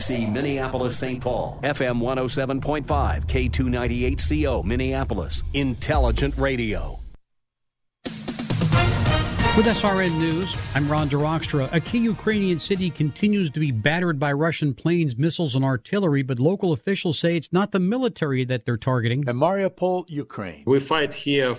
See Minneapolis St. Paul, FM 107.5, K298CO, Minneapolis, Intelligent Radio. With SRN News, I'm Ron DeRockstra. A key Ukrainian city continues to be battered by Russian planes, missiles, and artillery, but local officials say it's not the military that they're targeting. And Mariupol, Ukraine. We fight here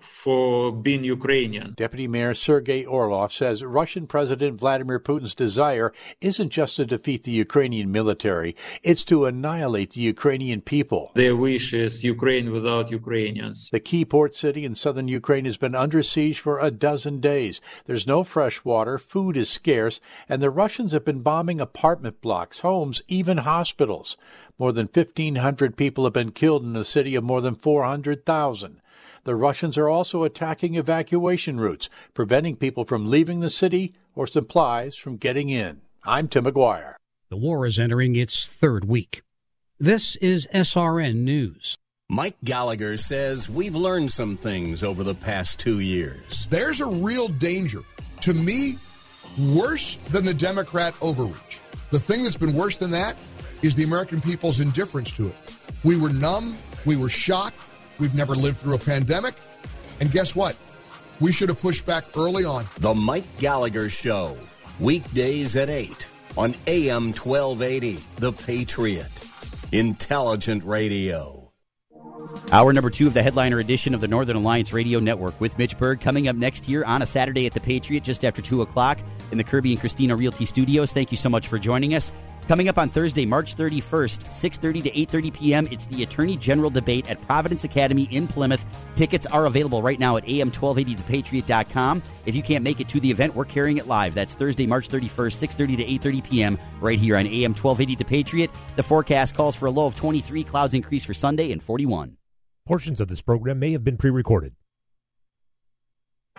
for being Ukrainian. Deputy Mayor Sergei Orlov says Russian President Vladimir Putin's desire isn't just to defeat the Ukrainian military, it's to annihilate the Ukrainian people. Their wish is Ukraine without Ukrainians. The key port city in southern Ukraine has been under siege for a dozen days. There's no fresh water, food is scarce, and the Russians have been bombing apartment blocks, homes, even hospitals. More than 1,500 people have been killed in a city of more than 400,000. The Russians are also attacking evacuation routes, preventing people from leaving the city or supplies from getting in. I'm Tim McGuire. The war is entering its third week. This is SRN News. Mike Gallagher says we've learned some things over the past two years. There's a real danger. To me, worse than the Democrat overreach. The thing that's been worse than that is the American people's indifference to it. We were numb, we were shocked, We've never lived through a pandemic. And guess what? We should have pushed back early on. The Mike Gallagher Show, weekdays at 8 on AM 1280, The Patriot. Intelligent Radio. Hour number two of the headliner edition of the Northern Alliance Radio Network with Mitch Berg coming up next year on a Saturday at the Patriot just after 2 o'clock in the Kirby and Christina Realty Studios. Thank you so much for joining us. Coming up on Thursday, March 31st, 6:30 to 8:30 p.m., it's the Attorney General debate at Providence Academy in Plymouth. Tickets are available right now at am1280thepatriot.com. If you can't make it to the event, we're carrying it live. That's Thursday, March 31st, 6:30 to 8:30 p.m. right here on AM 1280 The Patriot. The forecast calls for a low of 23, clouds increase for Sunday and 41. Portions of this program may have been pre-recorded.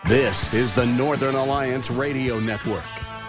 This is the Northern Alliance Radio Network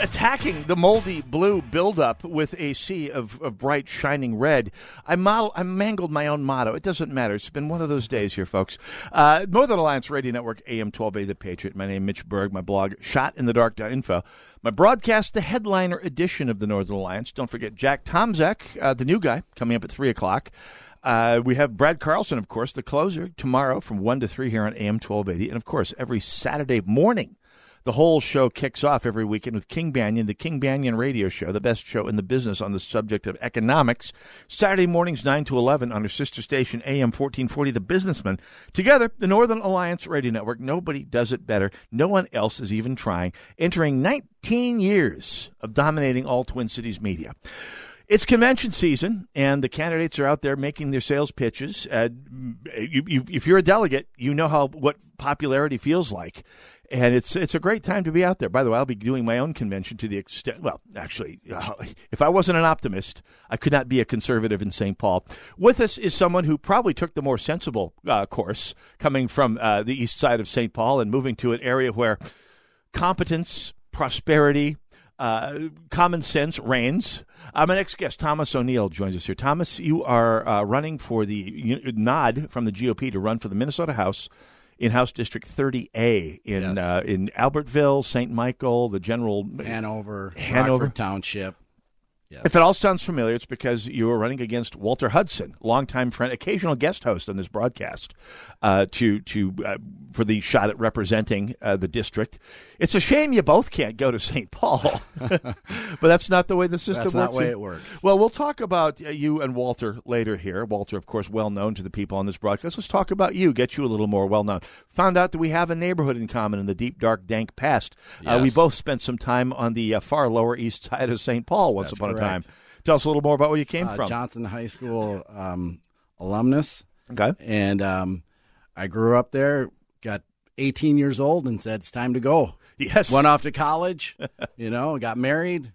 attacking the moldy blue buildup with a sea of, of bright shining red. I model, I mangled my own motto. It doesn't matter. It's been one of those days here, folks. Uh, Northern Alliance Radio Network, AM 12A, The Patriot. My name is Mitch Berg. My blog, shotinthedark.info. My broadcast, the headliner edition of the Northern Alliance. Don't forget Jack Tomczak, uh, the new guy, coming up at 3 o'clock. Uh, we have Brad Carlson, of course, the closer tomorrow from 1 to 3 here on AM 1280. And, of course, every Saturday morning the whole show kicks off every weekend with King Banaian, the King Banaian Radio Show, the best show in the business on the subject of economics. Saturday mornings 9 to 11 on our sister station AM 1440, The Businessman. Together, the Northern Alliance Radio Network. Nobody does it better. No one else is even trying. Entering 19 years of dominating all Twin Cities media. It's convention season, and the candidates are out there making their sales pitches. Uh, you, you, if you're a delegate, you know how what popularity feels like and it's it's a great time to be out there. By the way, I'll be doing my own convention to the extent. Well, actually, uh, if I wasn't an optimist, I could not be a conservative in St. Paul. With us is someone who probably took the more sensible uh, course, coming from uh, the east side of St. Paul and moving to an area where competence, prosperity. Uh, common sense reigns. Uh, my next guest, Thomas O'Neill, joins us here. Thomas, you are uh, running for the nod from the GOP to run for the Minnesota House in House District 30A in yes. uh, in Albertville, St. Michael, the general Hanover, Hanover Rockford Township. If it all sounds familiar, it's because you were running against Walter Hudson, longtime friend, occasional guest host on this broadcast, uh, to to uh, for the shot at representing uh, the district. It's a shame you both can't go to St. Paul, but that's not the way the system That's works. not the way it works. Well, we'll talk about uh, you and Walter later here. Walter, of course, well known to the people on this broadcast. Let's talk about you, get you a little more well known. Found out that we have a neighborhood in common in the deep, dark, dank past. Uh, we both spent some time on the uh, far lower east side of St. Paul once That's upon a correct. time. Tell us a little more about where you came Uh, from. Johnson High School um, alumnus. Okay. And um, I grew up there, got 18 years old, and said, it's time to go. Yes. Went off to college, you know, got married,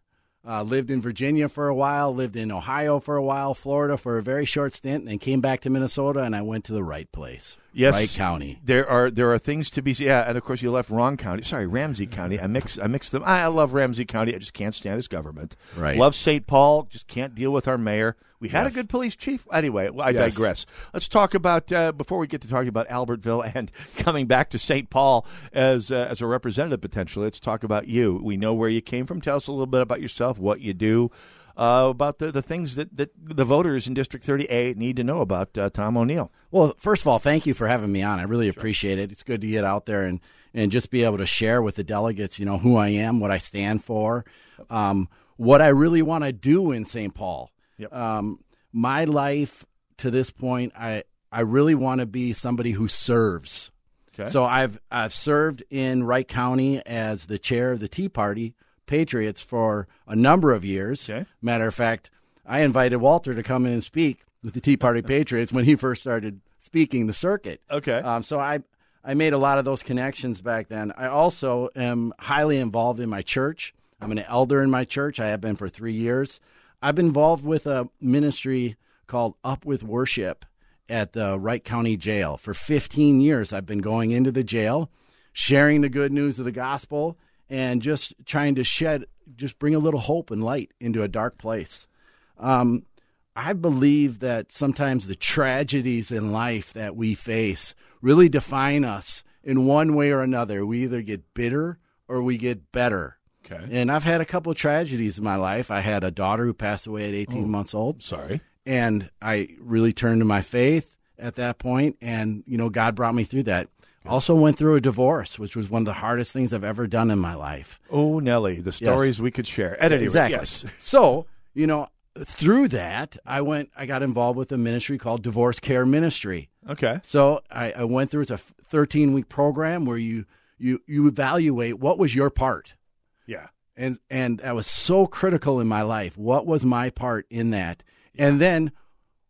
uh, lived in Virginia for a while, lived in Ohio for a while, Florida for a very short stint, and then came back to Minnesota, and I went to the right place. Yes, Wright County. There are there are things to be yeah, and of course you left wrong county. Sorry, Ramsey County. I mix I mix them. I, I love Ramsey County. I just can't stand his government. Right. Love St. Paul. Just can't deal with our mayor. We had Yes. a good police chief. Anyway, I Yes. digress. Let's talk about uh, before we get to talking about Albertville and coming back to St. Paul as uh, as a representative potentially. Let's talk about you. We know where you came from. Tell us a little bit about yourself, what you do. Uh, about the, the things that, that the voters in District 30A need to know about uh, Tom O'Neill. Well, first of all, thank you for having me on. I really appreciate it. It's good to get out there and, and just be able to share with the delegates, you know, who I am, what I stand for, um, what I really want to do in St. Paul. Yep. Um, my life to this point, I I really want to be somebody who serves. Okay. So I've I've served in Wright County as the chair of the Tea Party Patriots for a number of years. Okay. Matter of fact, I invited Walter to come in and speak with the Tea Party Patriots when he first started speaking the circuit. Okay. Um, so I I made a lot of those connections back then. I also am highly involved in my church. I'm an elder in my church. I have been for three years. I've been involved with a ministry called Up with Worship at the Wright County Jail. For 15 years, I've been going into the jail, sharing the good news of the gospel, and just trying to shed, just bring a little hope and light into a dark place. Um, I believe that sometimes the tragedies in life that we face really define us in one way or another. We either get bitter or we get better. Okay. And I've had a couple of tragedies in my life. I had a daughter who passed away at 18 Oh, months old. Sorry. And I really turned to my faith at that point, and you know, God brought me through that. Also went through a divorce, which was one of the hardest things I've ever done in my life. Oh, Nelly, the stories we could share. At any rate, exactly. yes. So, you know, through that, I went. I got involved with a ministry called Divorce Care Ministry. Okay. So I, I went through. It's a 13 week program where you you you evaluate what was your part, Yeah. and and that was so critical in my life. What was my part in that? And then,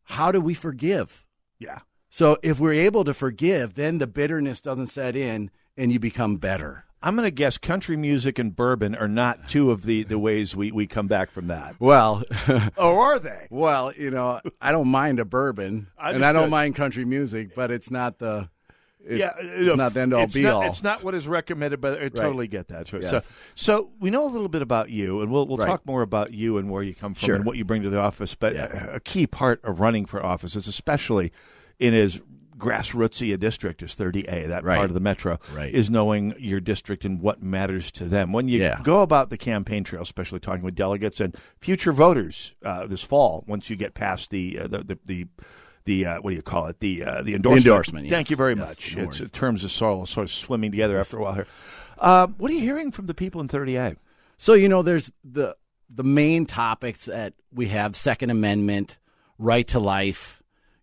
how do we forgive? Yeah. So if we're able to forgive, then the bitterness doesn't set in, and you become better. I'm going to guess country music and bourbon are not two of the, the ways we, we come back from that. Well, Oh, are they? Well, you know, I don't mind a bourbon, and I don't mind country music, but it's not the. It, yeah, uh, it's not the end all be not, all. It's not what is recommended, but I totally get that. So, Yes. so we know a little bit about you, and we'll we'll Right. talk more about you and where you come from Sure. and what you bring to the office. But a, a key part of running for office is especially in as grassrootsy a district as 30A, that Right. part of the metro, Right. is knowing your district and what matters to them. When you Yeah. go about the campaign trail, especially talking with delegates and future voters uh, this fall, once you get past the uh, the the, the the uh, what do you call it? The uh, the endorsement. endorsement, Thank you very Yes, much. it's worries. terms of sorrow sort of swimming together after a while here. Uh, what are you hearing from the people in 30A? So you know, there's the the main topics that we have: Second Amendment, right to life.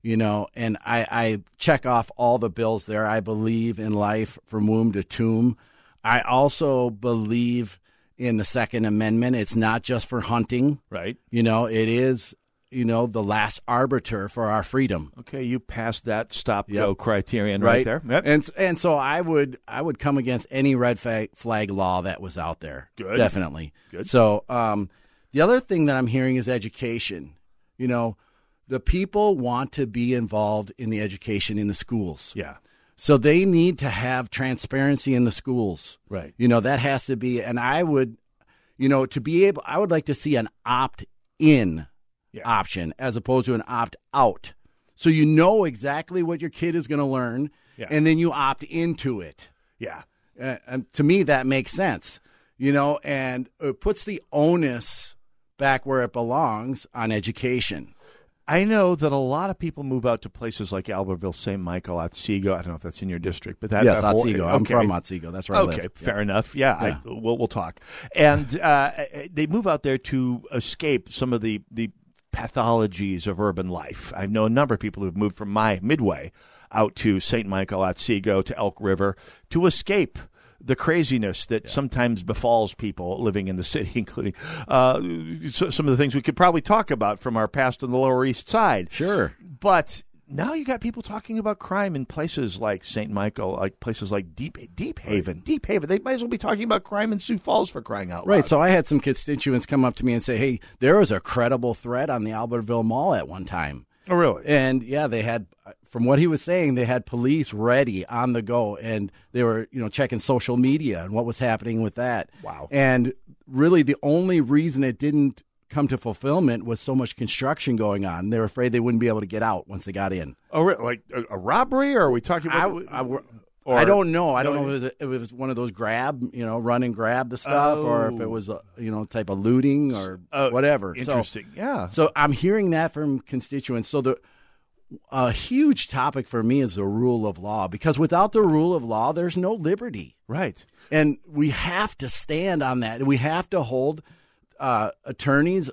You know, and I, I check off all the bills there. I believe in life from womb to tomb. I also believe in the Second Amendment. It's not just for hunting. Right. You know, it is. You know, the last arbiter for our freedom. Okay, you passed that stop Yep. go criterion right, there. Yep. And and so I would I would come against any red flag, flag law that was out there. Good. definitely. Good. So um, the other thing that I'm hearing is education. You know, the people want to be involved in the education in the schools. yeah. So they need to have transparency in the schools. Right. You know, that has to be, and I would, you know, to be able, I would like to see an opt in Yeah. option as opposed to an opt out. So you know exactly what your kid is going to learn, Yeah. and then you opt into it. Yeah. Uh, and to me, that makes sense, you know, and it puts the onus back where it belongs on education. I know that a lot of people move out to places like Albertville, St. Michael, Otsego. I don't know if that's in your district, but that, yes, that whole- Otsego. I'm from Otsego. That's where I live. okay, fair Yeah. enough. Yeah, I, we'll we'll talk. And uh, they move out there to escape some of the the pathologies of urban life. I know a number of people who've moved from my Midway out to St. Michael, Otsego, to Elk River to escape the craziness that sometimes befalls people living in the city, including uh, some of the things we could probably talk about from our past on the Lower East Side. Sure. But now you got people talking about crime in places like St. Michael, like places like Deep Deep Haven. Deep Haven. They might as well be talking about crime in Sioux Falls for crying out loud. Right. So I had some constituents come up to me and say, "Hey, there was a credible threat on the Albertville Mall at one time." Oh, really? And yeah, they had, from what he was saying, they had police ready on the go, and they were, you know, checking social media and what was happening with that. Wow. And really, the only reason it didn't come to fulfillment was so much construction going on. They were afraid they wouldn't be able to get out once they got in. Oh, like a, a robbery, or are we talking about? I, I, or- I don't know. I don't No, know if it, was, if it was one of those grab, you know, run and grab the stuff, or if Oh. it was, a, you know, type of looting or Oh, whatever. So- interesting. Yeah. So I'm hearing that from constituents. So the a huge topic for me is the rule of law because without the rule of law, there's no liberty. Right. And we have to stand on that. We have to hold uh, attorneys,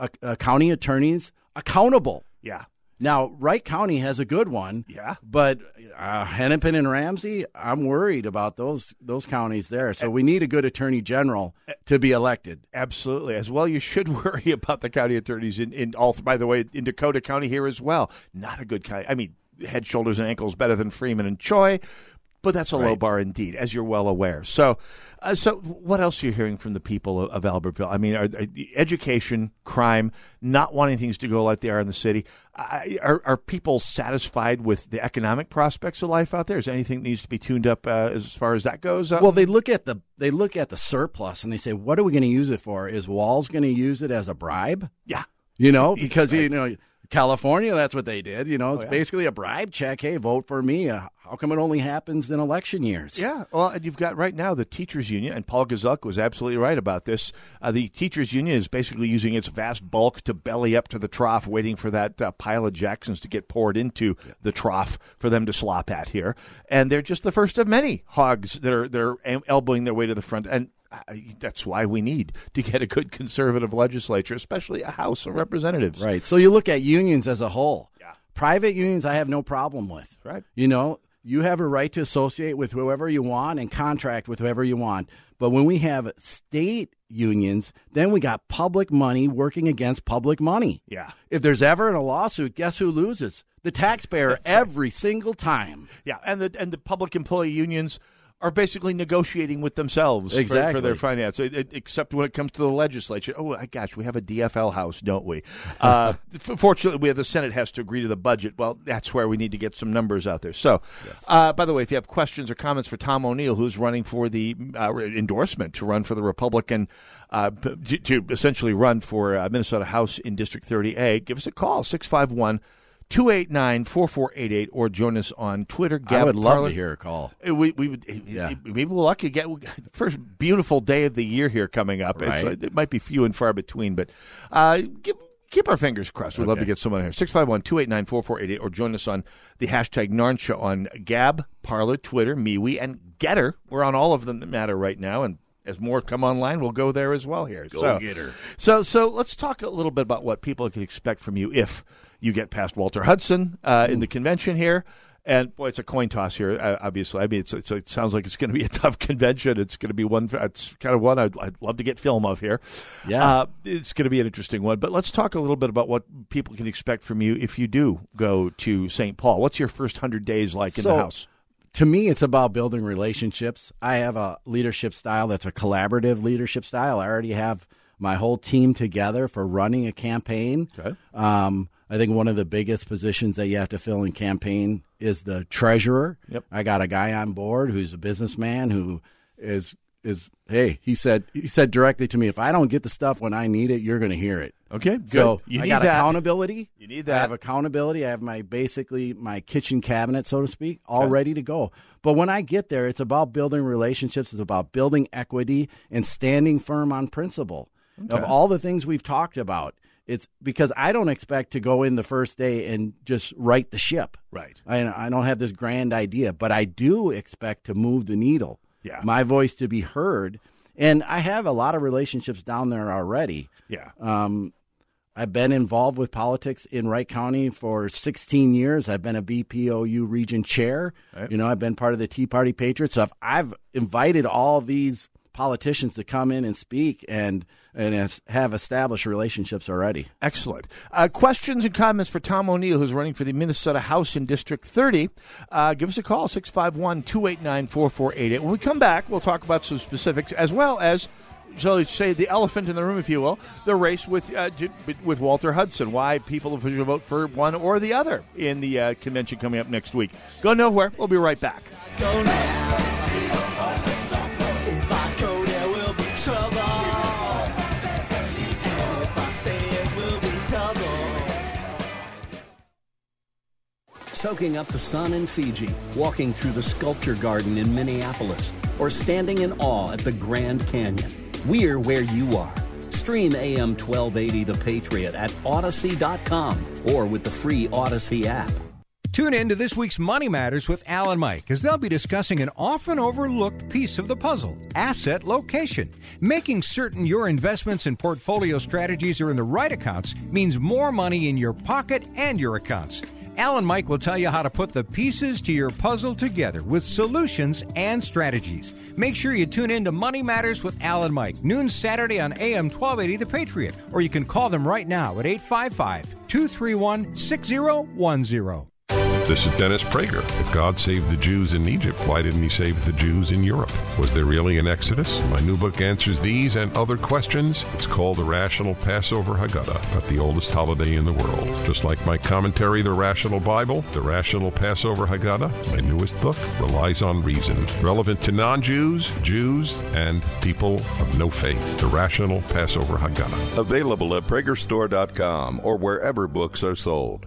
uh, uh, county attorneys, accountable. Yeah. Now, Wright County has a good one. Yeah. But uh, Hennepin and Ramsey, I'm worried about those those counties there. So we need a good attorney general to be elected. Absolutely. As well, you should worry about the county attorneys in, in all. By the way, in Dakota County here as well. Not a good county. I mean, head, shoulders, and ankles better than Freeman and Choi, but that's a low bar indeed, as you're well aware. So, uh, so what else are you hearing from the people of, of Albertville? I mean, are, are education, crime, not wanting things to go like they are in the city. Are, are people satisfied with the economic prospects of life out there? Is anything that needs to be tuned up uh, as far as that goes? Uh, Well, they look at the they look at the surplus and they say, "What are we going to use it for? Is Walz going to use it as a bribe?" Yeah. You know, because you know California, that's what they did. You know, it's Oh, yeah. basically a bribe check. Hey, vote for me. Uh, how come it only happens in election years? Yeah, well, and you've got right now the teachers union, and Paul Gazelka was absolutely right about this. Uh, the teachers union is basically using its vast bulk to belly up to the trough, waiting for that uh, pile of Jacksons to get poured into the trough for them to slop at here. And they're just the first of many hogs that are they're elbowing their way to the front. And uh, that's why we need to get a good conservative legislature, especially a House of Representatives. Right. So you look at unions as a whole. Yeah. Private unions, I have no problem with. Right. You know, you have a right to associate with whoever you want and contract with whoever you want. But when we have state unions, then we got public money working against public money. Yeah. If there's ever in a lawsuit, guess who loses? The taxpayer every single time. Yeah, and the and the public employee unions are basically negotiating with themselves for- for, their finance, it- it- except when it comes to the legislature. Oh, my gosh, we have a DFL house, don't we? Uh, f- fortunately, we have the Senate has to agree to the budget. Well, that's where we need to get some numbers out there. So, uh, by the way, if you have questions or comments for Tom O'Neill, who's running for the uh, endorsement to run for the Republican, uh, to, to essentially run for uh, Minnesota House in District 30A, give us a call, 651- 289 4488 or join us on Twitter. I Gab would love Carlin. to hear a call. Uh, We, we would, yeah. maybe we're lucky to get first beautiful day of the year here coming up. Right. uh, it might be few and far between, but uh, give, keep our fingers crossed. We'd love to get someone here. 651 289 4488 or join us on the hashtag Narn Show on Gab, Parler, Twitter, MeWe, and Gettr. We're on all of them that matter right now. And as more come online, we'll go there as well here. Go so, Gettr. So, so let's talk a little bit about what people can expect from you if you get past Walter Hudson uh, in the convention here. And boy, it's a coin toss here. Uh, obviously, I mean, it's, it's, it sounds like it's going to be a tough convention. It's going to be one. It's kind of one I'd, I'd love to get film of here. Yeah. uh, it's going to be an interesting one. But let's talk a little bit about what people can expect from you if you do go to St. Paul. What's your first hundred days like in So, the house? To me, it's about building relationships. I have a leadership style that's a collaborative leadership style. I already have my whole team together for running a campaign. Okay. Um, I think one of the biggest positions that you have to fill in campaign is the treasurer. Yep. I got a guy on board who's a businessman who is is hey he said he said directly to me if I don't get the stuff when I need it you're going to hear it. Okay, good. So You I need got that. accountability. You need that. I have accountability. I have my basically my kitchen cabinet, so to speak, all ready to go. But when I get there, it's about building relationships. It's about building equity and standing firm on principle. of all the things we've talked about. It's because I don't expect to go in the first day and just right the ship. Right. I, I don't have this grand idea, but I do expect to move the needle. Yeah. My voice to be heard. And I have a lot of relationships down there already. Yeah. Um, I've been involved with politics in Wright County for 16 years. I've been a BPOU region chair. Right. You know, I've been part of the Tea Party Patriots. So I've, I've invited all these politicians to come in and speak and and have- have established relationships already. Excellent. Uh, questions and comments for Tom O'Neill, who's running for the Minnesota House in District 30. Uh, give us a call, 651 289 4488. When we come back, we'll talk about some specifics as well as. So say the elephant in the room, if you will, the race with uh, with Walter Hudson. Why people should vote for one or the other in the uh, convention coming up next week. Go nowhere. We'll be right back. Soaking up the sun in Fiji, walking through the sculpture garden in Minneapolis, or standing in awe at the Grand Canyon. We're where you are. Stream AM 1280 The Patriot at Audacy.com or with the free Audacy app. Tune in to this week's Money Matters with Al and Mike as they'll be discussing an often overlooked piece of the puzzle asset location. Making certain your investments and portfolio strategies are in the right accounts means more money in your pocket and your accounts. Al and Mike will tell you how to put the pieces to your puzzle together with solutions and strategies. Make sure you tune in to Money Matters with Alan Mike, noon Saturday on AM 1280 The Patriot, or you can call them right now at 855 231 6010. This is Dennis Prager. If God saved the Jews in Egypt, why didn't he save the Jews in Europe? Was there really an Exodus? My new book answers these and other questions. It's called The Rational Passover Haggadah, about the oldest holiday in the world. Just like my commentary, The Rational Bible, The Rational Passover Haggadah, my newest book, relies on reason. Relevant to non-Jews, Jews, and people of no faith. The Rational Passover Haggadah. Available at PragerStore.com or wherever books are sold.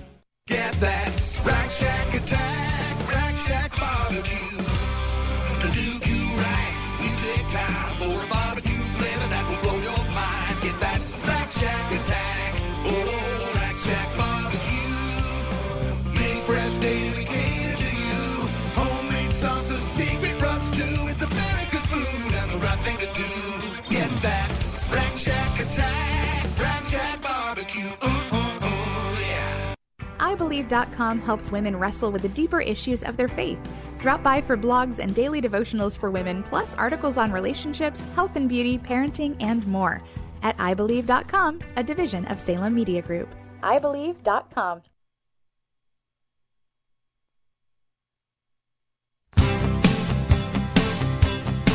Get that Rack Shack attack, Rack Shack barbecue. iBelieve.com helps women wrestle with the deeper issues of their faith. Drop by for blogs and daily devotionals for women, plus articles on relationships, health and beauty, parenting, and more. At iBelieve.com, a division of Salem Media Group. iBelieve.com.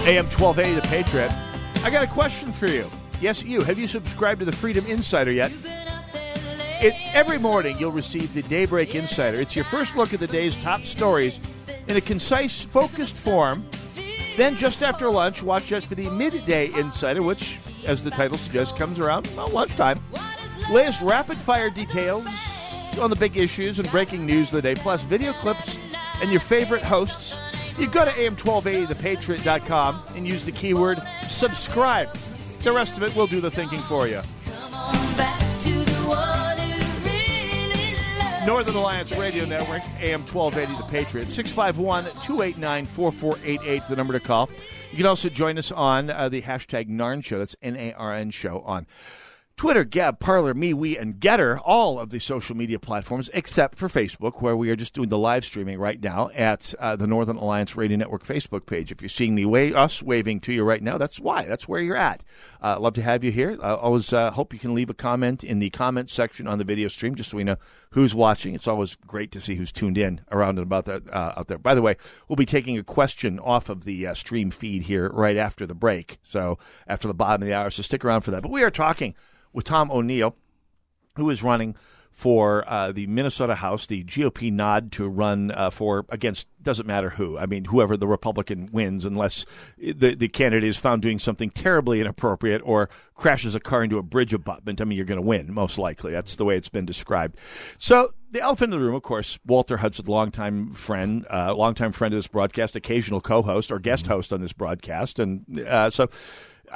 AM 1280, The Patriot. I got a question for you. Yes, you. Have you subscribed to the Freedom Insider yet? It, every morning, you'll receive the Daybreak Insider. It's your first look at the day's top stories in a concise, focused form. Then, just after lunch, watch out for the Midday Insider, which, as the title suggests, comes around well, lunchtime. Latest rapid fire details on the big issues and breaking news of the day, plus video clips and your favorite hosts. You go to am1280thepatriot.com and use the keyword subscribe. The rest of it will do the thinking for you. Northern Alliance Radio Network, AM 1280 The Patriot, 651 289 4488, the number to call. You can also join us on uh, the hashtag Narn Show. That's N A R N Show on Twitter, Gab, Parler, Me, We, and Gettr, all of the social media platforms except for Facebook, where we are just doing the live streaming right now at uh, the Northern Alliance Radio Network Facebook page. If you're seeing me wa- us waving to you right now, that's why. That's where you're at. Uh, love to have you here. I always uh, hope you can leave a comment in the comment section on the video stream, just so we know who's watching. It's always great to see who's tuned in around and about that uh, out there. By the way, we'll be taking a question off of the uh, stream feed here right after the break. So after the bottom of the hour, so stick around for that. But we are talking with Tom O'Neill, who is running for uh, the Minnesota House, the GOP nod to run uh, for against doesn't matter who. I mean, whoever the Republican wins, unless the the candidate is found doing something terribly inappropriate or crashes a car into a bridge abutment. I mean, you're going to win most likely. That's the way it's been described. So the elephant in the room, of course, Walter Hudson, longtime friend, uh, longtime friend of this broadcast, occasional co-host or guest host on this broadcast, and uh, so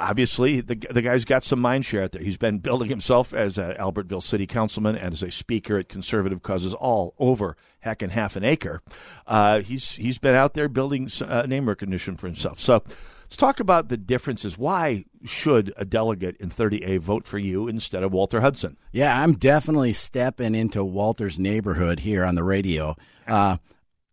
obviously the the guy's got some mind share out there. He's been building himself as an Albertville city councilman and as a speaker at conservative causes all over heck and half an acre. Uh, he's he's been out there building uh, name recognition for himself. So. Let's talk about the differences. Why should a delegate in 30A vote for you instead of Walter Hudson? Yeah, I'm definitely stepping into Walter's neighborhood here on the radio. Uh,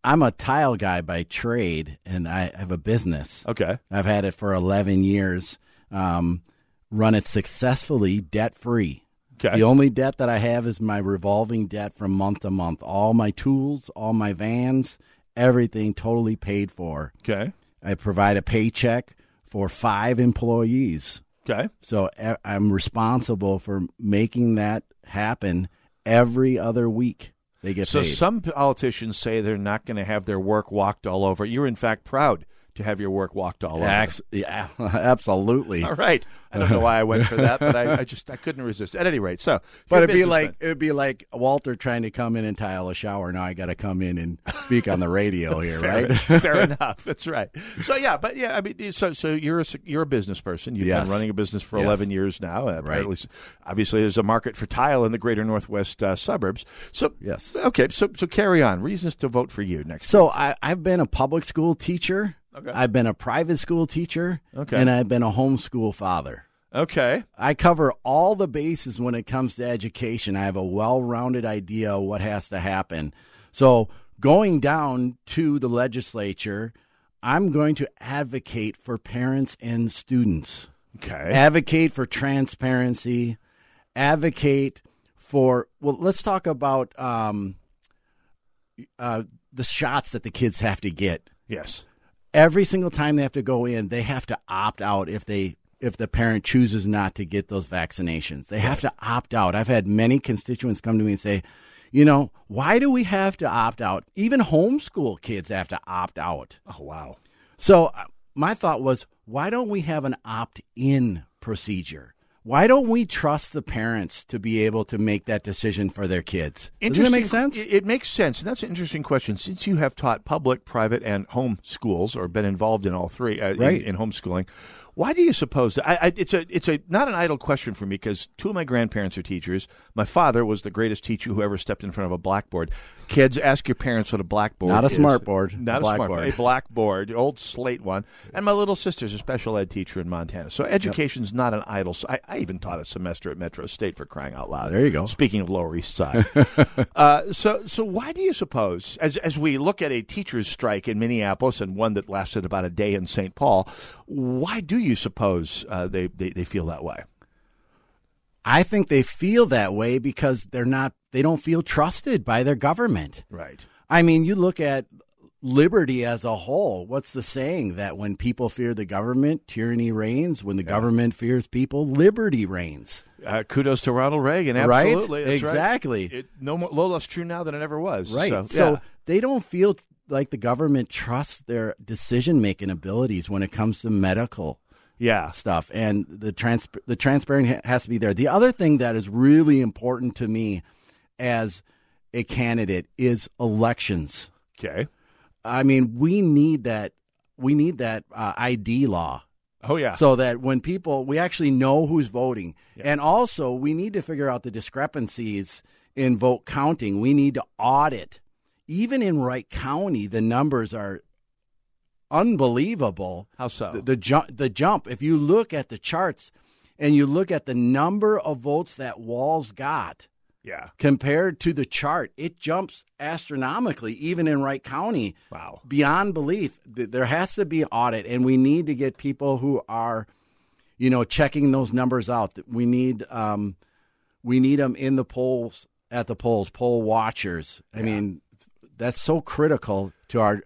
I'm a tile guy by trade, and I have a business. Okay. I've had it for 11 years. Um, run it successfully, debt free. Okay. The only debt that I have is my revolving debt from month to month. All my tools, all my vans, everything totally paid for. Okay. I provide a paycheck for five employees. Okay. So I'm responsible for making that happen every other week. They get so paid. some politicians say they're not going to have their work walked all over. You're in fact proud to have your work walked all over. Yeah, absolutely. All right. I don't know why I went for that, but I, I just I couldn't resist. At any rate, so But it'd be like it'd be like Walter trying to come in and tile a shower. Now I got to come in and speak on the radio here, fair, right? fair enough. That's right. So yeah, but yeah, I mean, so so you're a you're a business person. You've Yes. been running a business for Yes. 11 years now. Uh, Right. obviously, there's a market for tile in the greater northwest uh, suburbs. So yes. Okay. So so carry on. Reasons to vote for you next. So I, I've been a public school teacher. Okay. I've been a private school teacher. Okay. And I've been a homeschool father. Okay. I cover all the bases when it comes to education. I have a well rounded idea of what has to happen. So going down to the legislature, I'm going to advocate for parents and students. Okay. Advocate for transparency. Advocate for, well, let's talk about um, uh, the shots that the kids have to get Yes. Every single time they have to go in, they have to opt out if they if the parent chooses not to get those vaccinations. They have to opt out. I've had many constituents come to me and say, you know, why do we have to opt out? Even homeschool kids have to opt out. Oh wow. So uh, my thought was, why don't we have an opt-in procedure? Why don't we trust the parents to be able to make that decision for their kids? Doesn't that make sense? It, it makes sense, and that's an interesting question. Since you have taught public, private, and home schools, or been involved in all three, uh, in- Right. in, homeschooling, why do you suppose? I, I, it's a it's a not an idle question for me because two of my grandparents are teachers. My father was the greatest teacher who ever stepped in front of a blackboard. Kids, ask your parents what a blackboard Not a is. smart board, Not a a, smart board. A blackboard, old slate one. And my little sister's a special ed teacher in Montana. So education's not an idle. I even taught a semester at Metro State for crying out loud. There you go. Speaking of Lower East Side, uh, so so why do you suppose, as as we look at a teachers' strike in Minneapolis and one that lasted about a day in St. Paul, why do you suppose uh, they, they they feel that way? I think they feel that way because they're not they don't feel trusted by their government. Right. I mean, you look at liberty as a whole. What's the saying that when people fear the government, tyranny reigns? When the government fears people, liberty reigns. Uh, kudos to Ronald Reagan. Right? Absolutely, That's right. Exactly. It, no more, no less true now than it ever was. Right. So, So, yeah. they don't feel like the government trusts their decision making abilities when it comes to medical yeah stuff and the trans the transparency ha- has to be there. The other thing that is really important to me as a candidate is elections. Okay. I mean, we need that we need that uh, ID law. Oh yeah. So that when people we actually know who's voting. And also we need to figure out the discrepancies in vote counting. We need to audit. Even in Wright County, the numbers are unbelievable. How so? The, the jump. The jump. If you look at the charts, and you look at the number of votes that Walz got. Yeah. Compared to the chart, it jumps astronomically, even in Wright County. Wow. Beyond belief. There has to be an audit, and we need to get people who are, you know, checking those numbers out. We need, um, we need them in the polls at the polls, poll watchers. I mean, that's so critical to our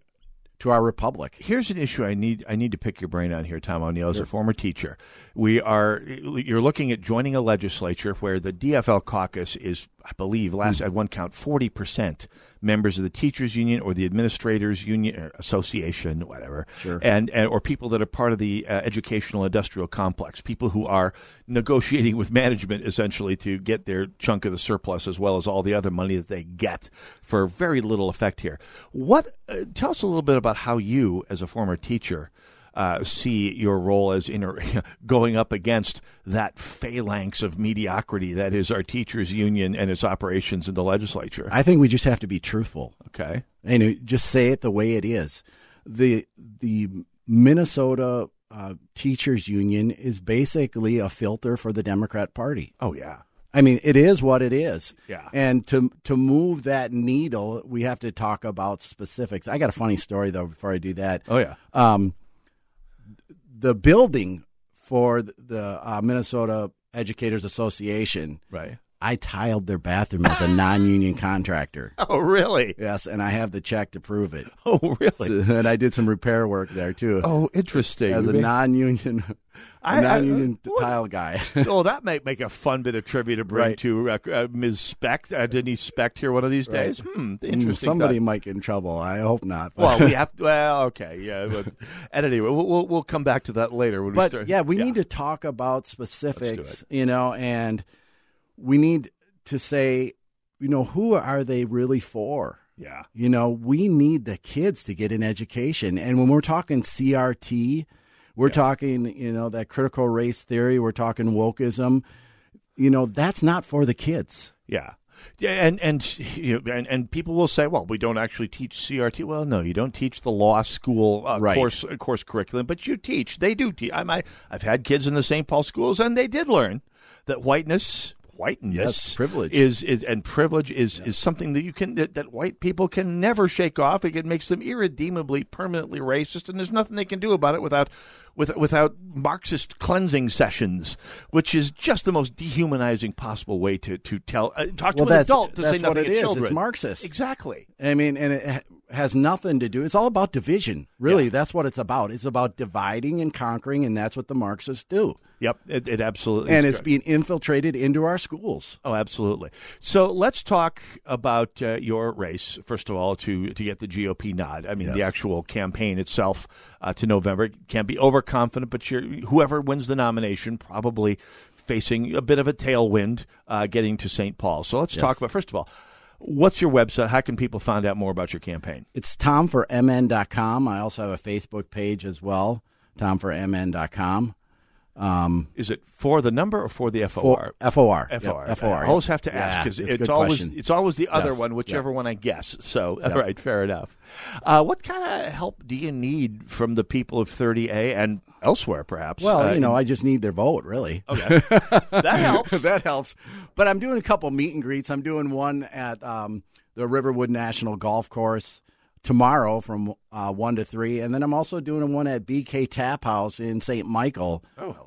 to our republic. Here's an issue I need I need to pick your brain on here, Tom O'Neill, as a former teacher. We are you're looking at joining a legislature where the DFL caucus is, I believe, last Hmm. at one count, forty percent members of the teachers union or the administrators union or association, whatever, Sure. and, and or people that are part of the uh, educational industrial complex, people who are negotiating with management essentially to get their chunk of the surplus as well as all the other money that they get for very little effect here. What? Uh, tell us a little bit about how you, as a former teacher. Uh, see your role as inter- going up against that phalanx of mediocrity that is our teachers union and its operations in the legislature. I think we just have to be truthful. Okay. And just say it the way it is. The the Minnesota uh, Teachers Union is basically a filter for the Democrat Party. Oh yeah. I mean, it is what it is. Yeah. And to to move that needle, we have to talk about specifics. I got a funny story though before I do that. Oh yeah. Um, the building for the uh, Minnesota Educators Association. Right. I tiled their bathroom as a non-union contractor. Oh, really? Yes, and I have the check to prove it. Oh, really? So- and I did some repair work there too. Oh, interesting. As a non-union, I- I- non-union what- tile guy. oh, that might make a fun bit of trivia to bring Right. to uh, uh, Ms. Specht, uh, Denise Specht here one of these days. Right. Hmm, Mm, interesting. Somebody thought. might get in trouble. I hope not. but- Well, we have. Well, okay, yeah. But, and anyway, we'll, we'll we'll come back to that later when we but start. yeah, we need to talk about specifics, you know, and we need to say, you know, who are they really for? Yeah. You know, we need the kids to get an education. And when we're talking CRT, we're talking, you know, that critical race theory, we're talking wokeism, you know, that's not for the kids. Yeah. Yeah, and and, you know, and and people will say, "Well, we don't actually teach CRT." Well, no, you don't teach the law school uh, Right. course uh, course curriculum, but you teach. They do teach. I'm, I, I've had kids in the St. Paul schools, and they did learn that whiteness, whiteness, Yes, privilege. is, is and privilege is is something that you can that, that white people can never shake off. It makes them irredeemably, permanently racist, and there's nothing they can do about it without. With, without Marxist cleansing sessions, which is just the most dehumanizing possible way to, to tell uh, talk to an adult to say what nothing it to is. children. It's Marxist. Exactly. I mean, and it has nothing to do. It's all about division. Really, that's what it's about. It's about dividing and conquering, and that's what the Marxists do. Yep, it, it absolutely And it's being infiltrated into our schools. Oh, absolutely. So let's talk about uh, your race first of all to to get the GOP nod. I mean, the actual campaign itself uh, to November can't be overconfident, but you're, whoever wins the nomination probably facing a bit of a tailwind uh, getting to St. Paul. So let's Yes. talk about first of all. What's your website? How can people find out more about your campaign? It's tomformn.com. I also have a Facebook page as well, tomformn.com. Um, Is it for the number or for the FOR? For- FOR. FOR. Yep, FOR, I always have to ask Yeah, because it's it's, always question. it's always the other Yes, one, whichever yep. one I guess. So, Yep. all right, fair enough. Uh, what kind of help do you need from the people of 30A and elsewhere, perhaps? Well, Uh, you know, I just need their vote, really. Okay. That helps. that helps. But I'm doing a couple meet and greets. I'm doing one at um, the Riverwood National Golf Course tomorrow from uh, 1 to 3. And then I'm also doing one at BK Tap House in St. Michael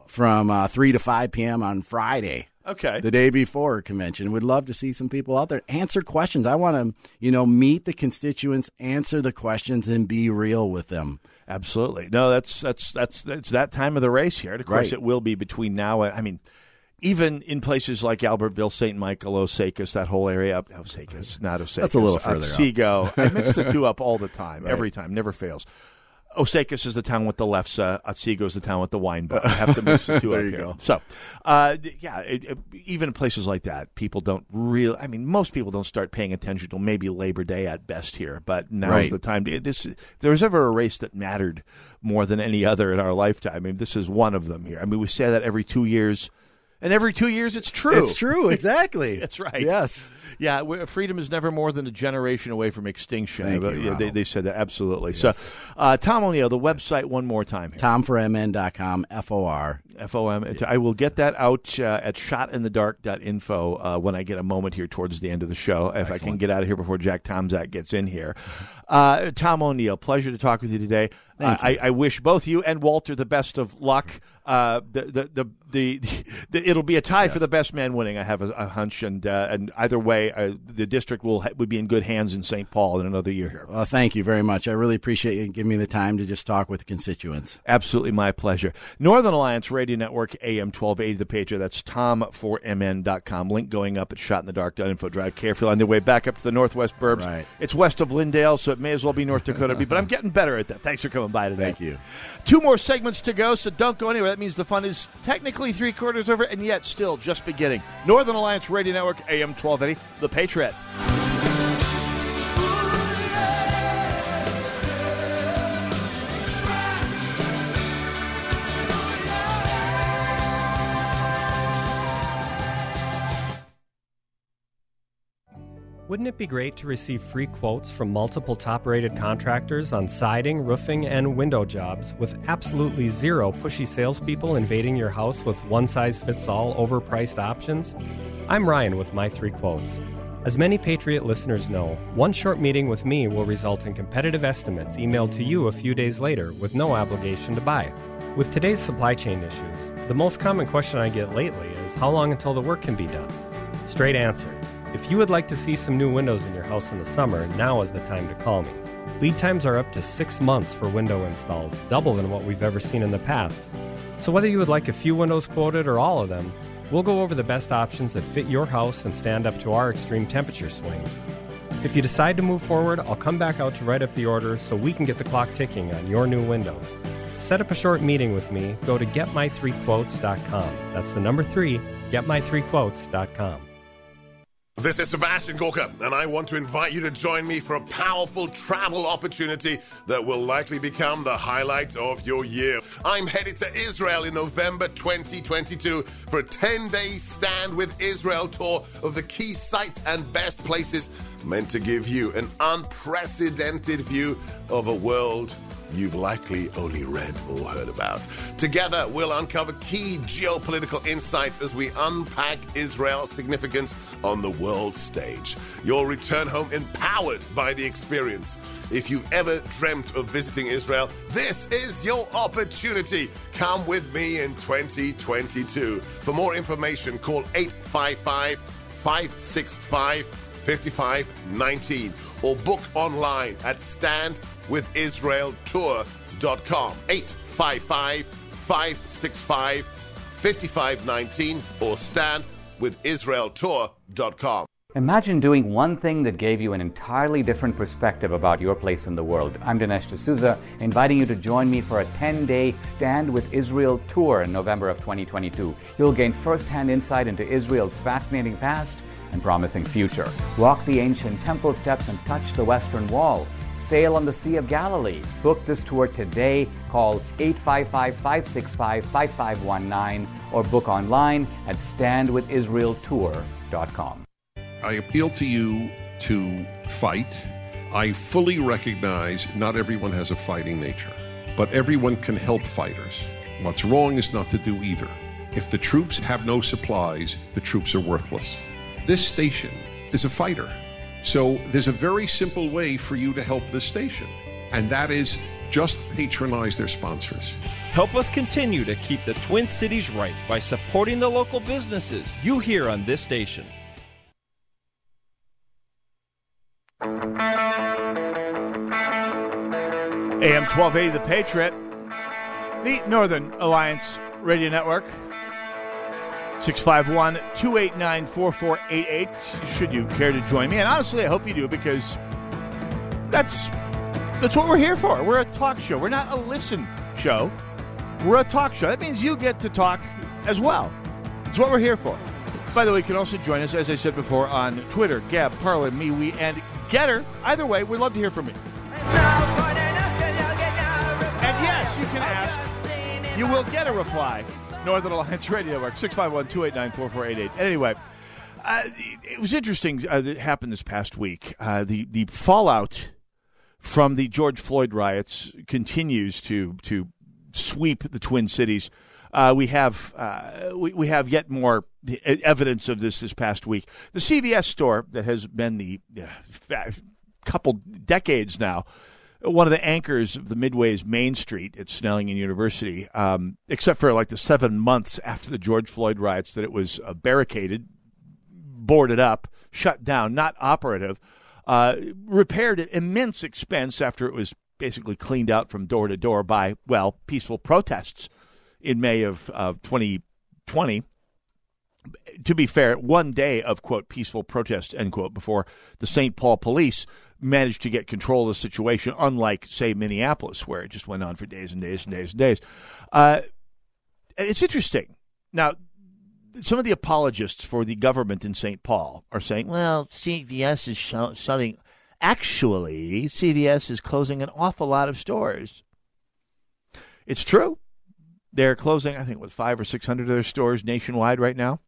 from uh, 3 to 5 p.m. on Friday. Okay. The day before convention. we'd love to see some people out there answer questions. I want to, you know, meet the constituents, answer the questions, and be real with them. Absolutely. No, that's that's that's that's that time of the race here. And of course, Right. it will be between now I mean, even in places like Albertville, St. Michael, Osakis, that whole area. Osakis, not Osakis. That's a little further up. Otsego. I mix the two up all the time, Right. every time, never fails. Osakis is the town with the lefse. Otsego is the town with the wine bar. I have to mix the two up here. go. So, uh, yeah, it, it- even in places like that, people don't really. I mean, most people don't start paying attention till maybe Labor Day at best here. But now's Right. the time. To, this, if there was ever a race that mattered more than any other in our lifetime. I mean, this is one of them here. I mean, we say that every two years. And every two years, it's true. It's true, exactly. That's right. Yes. Yeah, freedom is never more than a generation away from extinction. Thank Uh, you, yeah, they, they said that absolutely. So, uh, Tom O'Neill, the website one more time here. TomForMN.com, F O R. FOM. I will get that out uh, at shotinthedark.info uh, when I get a moment here towards the end of the show, if I can get out of here before Jack Tomczak gets in here. Uh, Tom O'Neill, pleasure to talk with you today. Uh, I, I wish both you and Walter the best of luck. Uh, the, the, the, the, the, it'll be a tie for the best man winning. I have a, a hunch, and uh, and either way, uh, the district will ha- would be in good hands in St. Paul in another year here. Well, thank you very much. I really appreciate you giving me the time to just talk with the constituents. Absolutely my pleasure. Northern Alliance Radio Network, AM 1280, The Patriot. That's tomformn.com. Link going up at shotinthedark.info. Drive carefully on the way back up to the Northwest Burbs. Right. It's west of Lyndale, so it may as well be North Dakota. but I'm getting better at that. Thanks for coming by today. Thank you. Two more segments to go, so don't go anywhere. That means the fun is technically three quarters over, and yet still just beginning. Northern Alliance Radio Network, AM 1280, The Patriot. Wouldn't it be great to receive free quotes from multiple top rated contractors on siding, roofing, and window jobs with absolutely zero pushy salespeople invading your house with one size fits all overpriced options? I'm Ryan with My Three Quotes. As many Patriot listeners know, one short meeting with me will result in competitive estimates emailed to you a few days later with no obligation to buy. With today's supply chain issues, the most common question I get lately is how long until the work can be done? Straight answer. If you would like to see some new windows in your house in the summer, now is the time to call me. Lead times are up to six months for window installs, double than what we've ever seen in the past. So, whether you would like a few windows quoted or all of them, we'll go over the best options that fit your house and stand up to our extreme temperature swings. If you decide to move forward, I'll come back out to write up the order so we can get the clock ticking on your new windows. Set up a short meeting with me, go to getmy3quotes.com. That's the number three, getmy3quotes.com. This is Sebastian Gorka, and I want to invite you to join me for a powerful travel opportunity that will likely become the highlight of your year. I'm headed to Israel in November 2022 for a 10 day Stand with Israel tour of the key sites and best places meant to give you an unprecedented view of a world you've likely only read or heard about. Together, we'll uncover key geopolitical insights as we unpack Israel's significance on the world stage. You'll return home empowered by the experience. If you've ever dreamt of visiting Israel, this is your opportunity. Come with me in 2022. For more information, call 855 565 5519 or book online at standwithisraeltour.com. 855 565 5519 or standwithisraeltour.com. Imagine doing one thing that gave you an entirely different perspective about your place in the world. I'm Dinesh D'Souza, inviting you to join me for a 10 day Stand with Israel tour in November of 2022. You'll gain first hand insight into Israel's fascinating past and promising future. Walk the ancient temple steps and touch the Western Wall. Sail on the Sea of Galilee. Book this tour today. Call 855 565 5519 or book online at standwithisraeltour.com. I appeal to you to fight. I fully recognize not everyone has a fighting nature, but everyone can help fighters. What's wrong is not to do either. If the troops have no supplies, the troops are worthless. This station is a fighter. So there's a very simple way for you to help this station, and that is just patronize their sponsors. Help us continue to keep the Twin Cities right by supporting the local businesses you hear on this station. AM 1280, The Patriot, the Northern Alliance Radio Network. 651 289 4488. Should you care to join me? And honestly, I hope you do because that's that's what we're here for. We're a talk show. We're not a listen show. We're a talk show. That means you get to talk as well. It's what we're here for. By the way, you can also join us, as I said before, on Twitter, Gab, Parler, me, we, and Gettr. Either way, we'd love to hear from you. And yes, you can ask. You will get a reply. Northern Alliance Radio Network, 651 289 4488. Anyway, uh, it was interesting uh, that happened this past week. Uh, the, the fallout from the George Floyd riots continues to, to sweep the Twin Cities. Uh, we have uh, we, we have yet more evidence of this this past week. The CVS store that has been the uh, couple decades now one of the anchors of the Midway's Main Street at Snelling and University, um, except for like the seven months after the George Floyd riots that it was uh, barricaded, boarded up, shut down, not operative, uh, repaired at immense expense after it was basically cleaned out from door to door by, well, peaceful protests in May of, of 2020 to be fair, one day of quote peaceful protests end quote before the St. Paul police managed to get control of the situation, unlike, say, Minneapolis, where it just went on for days and days and days and days. Uh, it's interesting. Now, some of the apologists for the government in St. Paul are saying, well, CVS is sh- shutting. Actually, CVS is closing an awful lot of stores. It's true. They're closing, I think, what, five or 600 of their stores nationwide right now.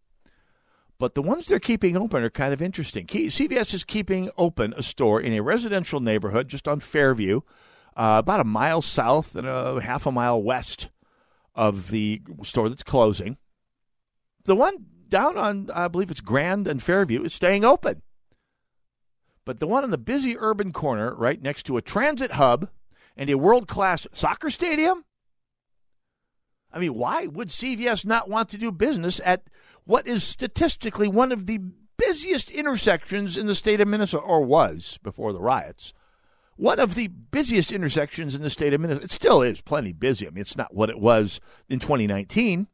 But the ones they're keeping open are kind of interesting. CVS is keeping open a store in a residential neighborhood just on Fairview, uh, about a mile south and a half a mile west of the store that's closing. The one down on, I believe it's Grand and Fairview, is staying open. But the one in the busy urban corner, right next to a transit hub and a world class soccer stadium, I mean, why would CVS not want to do business at what is statistically one of the busiest intersections in the state of Minnesota, or was before the riots? One of the busiest intersections in the state of Minnesota. It still is plenty busy. I mean, it's not what it was in 2019,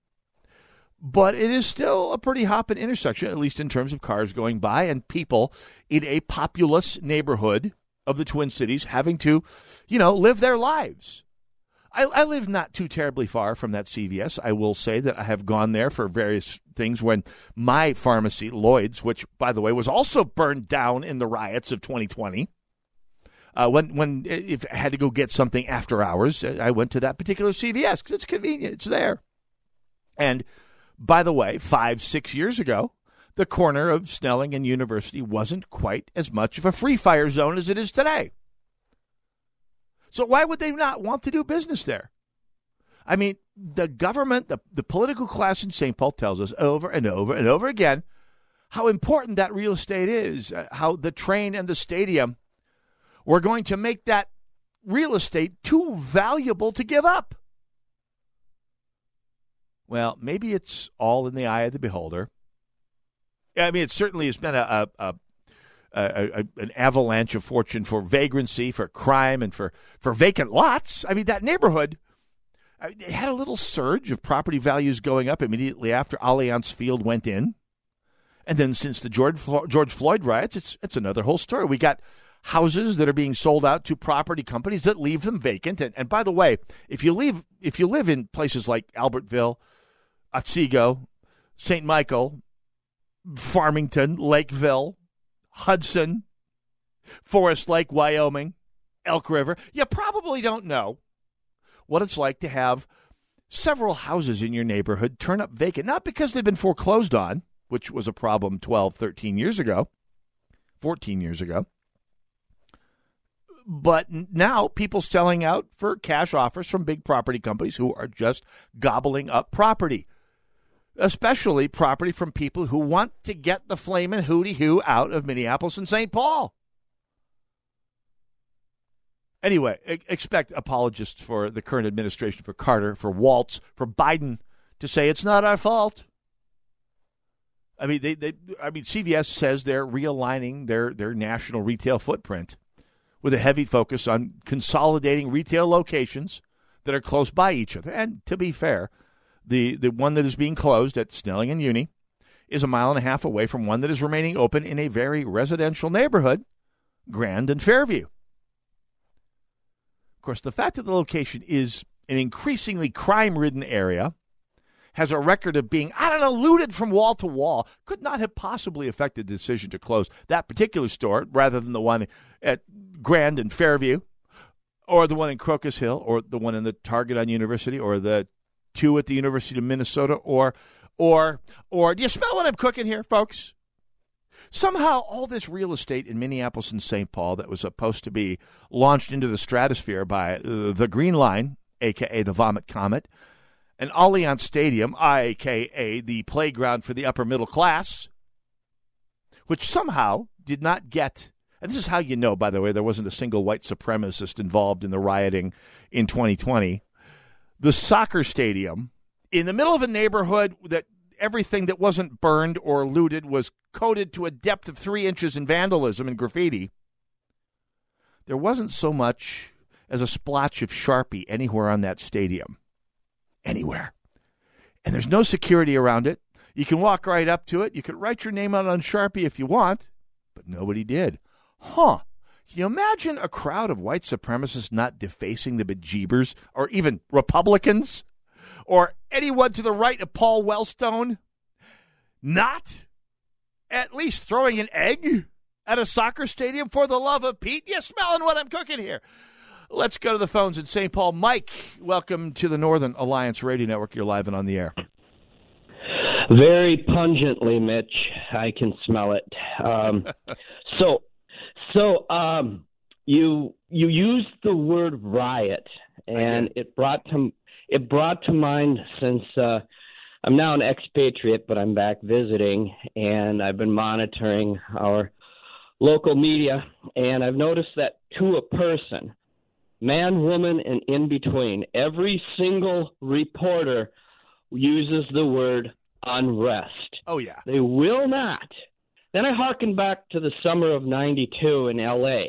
but it is still a pretty hopping intersection, at least in terms of cars going by and people in a populous neighborhood of the Twin Cities having to, you know, live their lives. I, I, live not too terribly far from that CVS. I will say that I have gone there for various things when my pharmacy, Lloyd's, which, by the way, was also burned down in the riots of 2020. Uh, when when if I had to go get something after hours, I went to that particular CVS because it's convenient. It's there. And by the way, five six years ago, the corner of Snelling and University wasn't quite as much of a free fire zone as it is today. So why would they not want to do business there? I mean, the government, the, the political class in St. Paul tells us over and over and over again how important that real estate is, uh, how the train and the stadium were going to make that real estate too valuable to give up. Well, maybe it's all in the eye of the beholder. I mean, it certainly has been a, a, a an avalanche of fortune for vagrancy, for crime, and for, for vacant lots. I mean, that neighborhood had a little surge of property values going up immediately after Allianz Field went in. And then since the George, George Floyd riots, it's, it's another whole story. We got houses that are being sold out to property companies that leave them vacant. And, and by the way, if you leave, if you live in places like Albertville, Otsego, St. Michael, Farmington, Lakeville, Hudson, Forest Lake, Wyoming, Elk River, you probably don't know what it's like to have several houses in your neighborhood turn up vacant, not because they've been foreclosed on, which was a problem 12, 13 years ago, 14 years ago, but now people selling out for cash offers from big property companies who are just gobbling up property especially property from people who want to get the flaming hootie hoo out of Minneapolis and St. Paul. Anyway, expect apologists for the current administration, for Carter, for Walz, for Biden to say it's not our fault. I mean, they, they, I mean, CVS says they're realigning their, their national retail footprint with a heavy focus on consolidating retail locations that are close by each other. And to be fair, the, the one that is being closed at Snelling and Uni is a mile and a half away from one that is remaining open in a very residential neighborhood, Grand and Fairview. Of course, the fact that the location is an increasingly crime ridden area, has a record of being, I don't know, looted from wall to wall, could not have possibly affected the decision to close that particular store rather than the one at Grand and Fairview, or the one in Crocus Hill, or the one in the Target on University, or the two at the University of Minnesota, or or or do you smell what I'm cooking here, folks? Somehow, all this real estate in Minneapolis and St. Paul that was supposed to be launched into the stratosphere by uh, the Green Line, aka the Vomit Comet, and Allianz Stadium, aka the playground for the upper middle class, which somehow did not get. And this is how you know, by the way, there wasn't a single white supremacist involved in the rioting in 2020. The soccer stadium in the middle of a neighborhood that everything that wasn't burned or looted was coated to a depth of three inches in vandalism and graffiti. There wasn't so much as a splotch of Sharpie anywhere on that stadium. Anywhere. And there's no security around it. You can walk right up to it. You can write your name out on Sharpie if you want, but nobody did. Huh. Can you imagine a crowd of white supremacists not defacing the bejeebers or even Republicans or anyone to the right of Paul Wellstone not at least throwing an egg at a soccer stadium for the love of Pete? You smelling what I'm cooking here? Let's go to the phones in St. Paul. Mike, welcome to the Northern Alliance Radio Network. You're live and on the air. Very pungently, Mitch. I can smell it. Um, so, so um, you you used the word riot, and it brought to it brought to mind since uh, I'm now an expatriate, but I'm back visiting, and I've been monitoring our local media, and I've noticed that to a person, man, woman, and in between, every single reporter uses the word unrest. Oh, yeah. They will not. Then I hearken back to the summer of 92 in LA.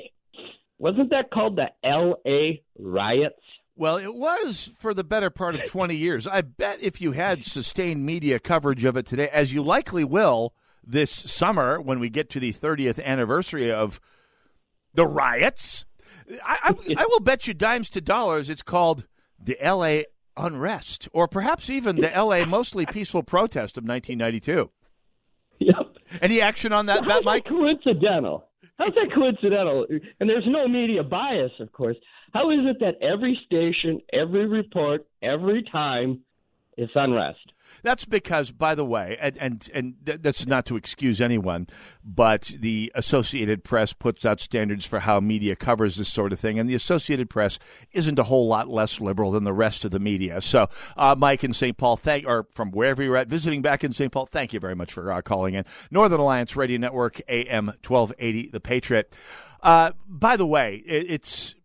Wasn't that called the LA riots? Well, it was for the better part of 20 years. I bet if you had sustained media coverage of it today, as you likely will this summer when we get to the 30th anniversary of the riots, I, I, I will bet you dimes to dollars it's called the LA unrest, or perhaps even the LA mostly peaceful protest of 1992. Yep. Any action on that, How's that Mike? coincidental? How's that coincidental? And there's no media bias, of course. How is it that every station, every report, every time, it's unrest? That's because, by the way, and, and and that's not to excuse anyone, but the Associated Press puts out standards for how media covers this sort of thing, and the Associated Press isn't a whole lot less liberal than the rest of the media. So, uh, Mike in St. Paul, thank or from wherever you're at, visiting back in St. Paul, thank you very much for uh, calling in. Northern Alliance Radio Network, AM twelve eighty, The Patriot. Uh, by the way, it, it's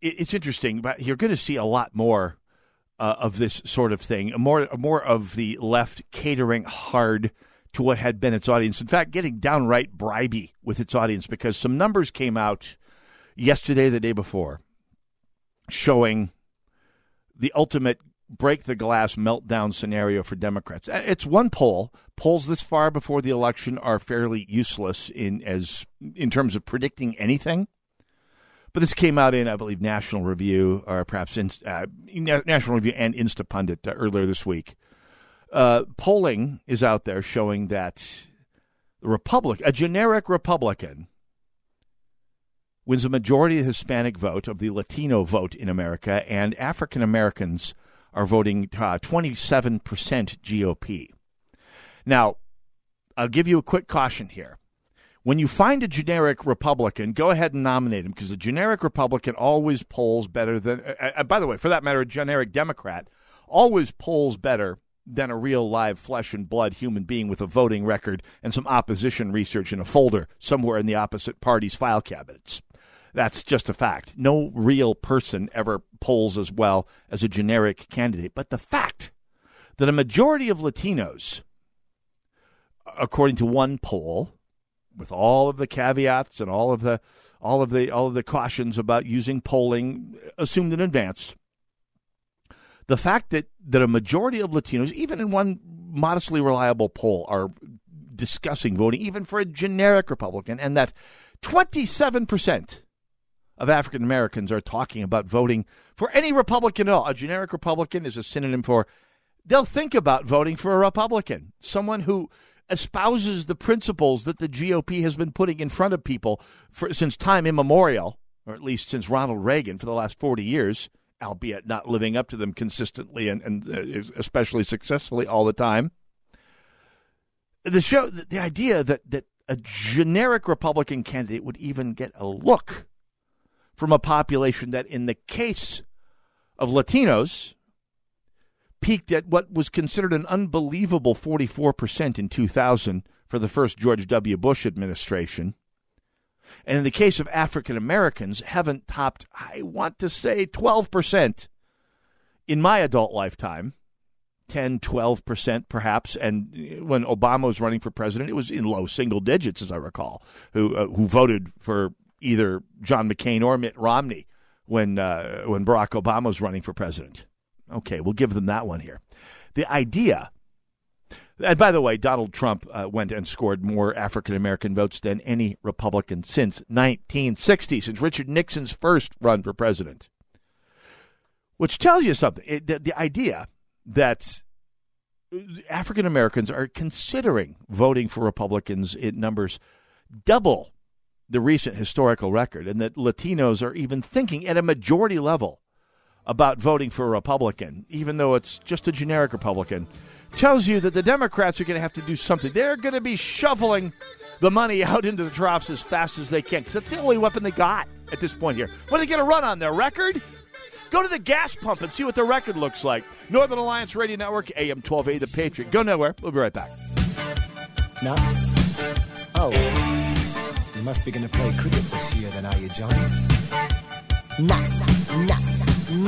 it, it's interesting, but you're going to see a lot more uh, of this sort of thing, more more of the left catering hard to what had been its audience. In fact, getting downright bribey with its audience because some numbers came out yesterday, the day before, showing the ultimate break the glass meltdown scenario for Democrats. It's one poll. Polls this far before the election are fairly useless in as in terms of predicting anything. But this came out in, I believe, National Review or perhaps in, uh, National Review and Instapundit uh, earlier this week. Uh, polling is out there showing that the Republic, a generic Republican, wins a majority of the Hispanic vote of the Latino vote in America, and African Americans are voting uh, 27% GOP. Now, I'll give you a quick caution here. When you find a generic Republican, go ahead and nominate him because a generic Republican always polls better than, uh, by the way, for that matter, a generic Democrat always polls better than a real live flesh and blood human being with a voting record and some opposition research in a folder somewhere in the opposite party's file cabinets. That's just a fact. No real person ever polls as well as a generic candidate. But the fact that a majority of Latinos, according to one poll, with all of the caveats and all of the all of the all of the cautions about using polling assumed in advance, the fact that that a majority of Latinos, even in one modestly reliable poll, are discussing voting even for a generic Republican, and that twenty seven percent of African Americans are talking about voting for any Republican at all. A generic Republican is a synonym for they'll think about voting for a Republican, someone who espouses the principles that the GOP has been putting in front of people for, since time immemorial, or at least since Ronald Reagan for the last 40 years, albeit not living up to them consistently and, and uh, especially successfully all the time. The show, the idea that, that a generic Republican candidate would even get a look from a population that, in the case of Latinos, peaked at what was considered an unbelievable 44% in 2000 for the first George W. Bush administration. And in the case of African Americans, haven't topped, I want to say, 12% in my adult lifetime. 10, 12% perhaps. And when Obama was running for president, it was in low single digits, as I recall, who, uh, who voted for either John McCain or Mitt Romney when, uh, when Barack Obama was running for president. Okay, we'll give them that one here. The idea and by the way, Donald Trump uh, went and scored more African American votes than any Republican since 1960, since Richard Nixon's first run for president. Which tells you something. It, the, the idea that African Americans are considering voting for Republicans in numbers double the recent historical record, and that Latinos are even thinking at a majority level about voting for a Republican, even though it's just a generic Republican tells you that the Democrats are going to have to do something. They're going to be shoveling the money out into the troughs as fast as they can because that's the only weapon they got at this point here. What are they going to run on their record? Go to the gas pump and see what the record looks like. Northern Alliance Radio Network, AM 12A, The Patriot. Go nowhere. We'll be right back. No. Oh. You must be going to play cricket this year, then, are you, Johnny? Nah, nah, nah,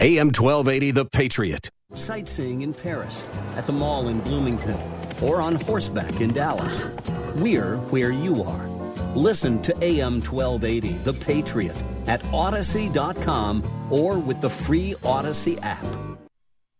AM 1280, The Patriot. Sightseeing in Paris, at the mall in Bloomington, or on horseback in Dallas. We're where you are. Listen to AM 1280, The Patriot, at Audacy.com or with the free Audacy app.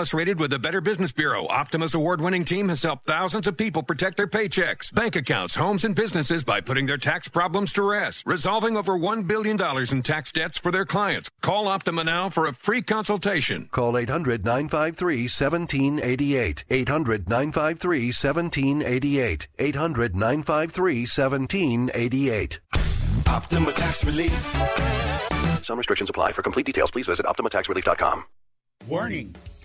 plus rated with the Better Business Bureau. Optima's award winning team has helped thousands of people protect their paychecks, bank accounts, homes, and businesses by putting their tax problems to rest, resolving over $1 billion in tax debts for their clients. Call Optima now for a free consultation. Call 800 953 1788. 800 953 1788. 800 953 1788. Optima Tax Relief. Some restrictions apply. For complete details, please visit OptimaTaxRelief.com. Warning,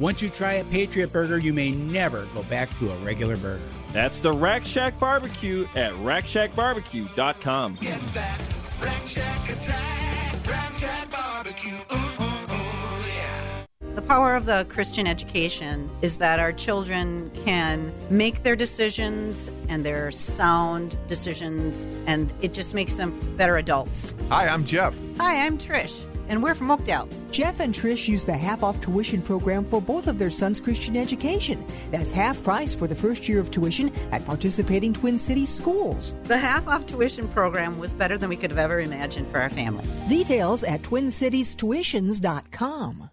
Once you try a Patriot Burger, you may never go back to a regular burger. That's the Rack Shack Barbecue at rackshackbarbecue.com. Get that Rack Shack attack, Rack Shack barbecue. Ooh, ooh, ooh, yeah. The power of the Christian education is that our children can make their decisions and their sound decisions, and it just makes them better adults. Hi, I'm Jeff. Hi, I'm Trish, and we're from Oakdale. Jeff and Trish use the half off tuition program for both of their sons' Christian education. That's half price for the first year of tuition at participating Twin Cities schools. The half off tuition program was better than we could have ever imagined for our family. Details at twincitiestuitions.com.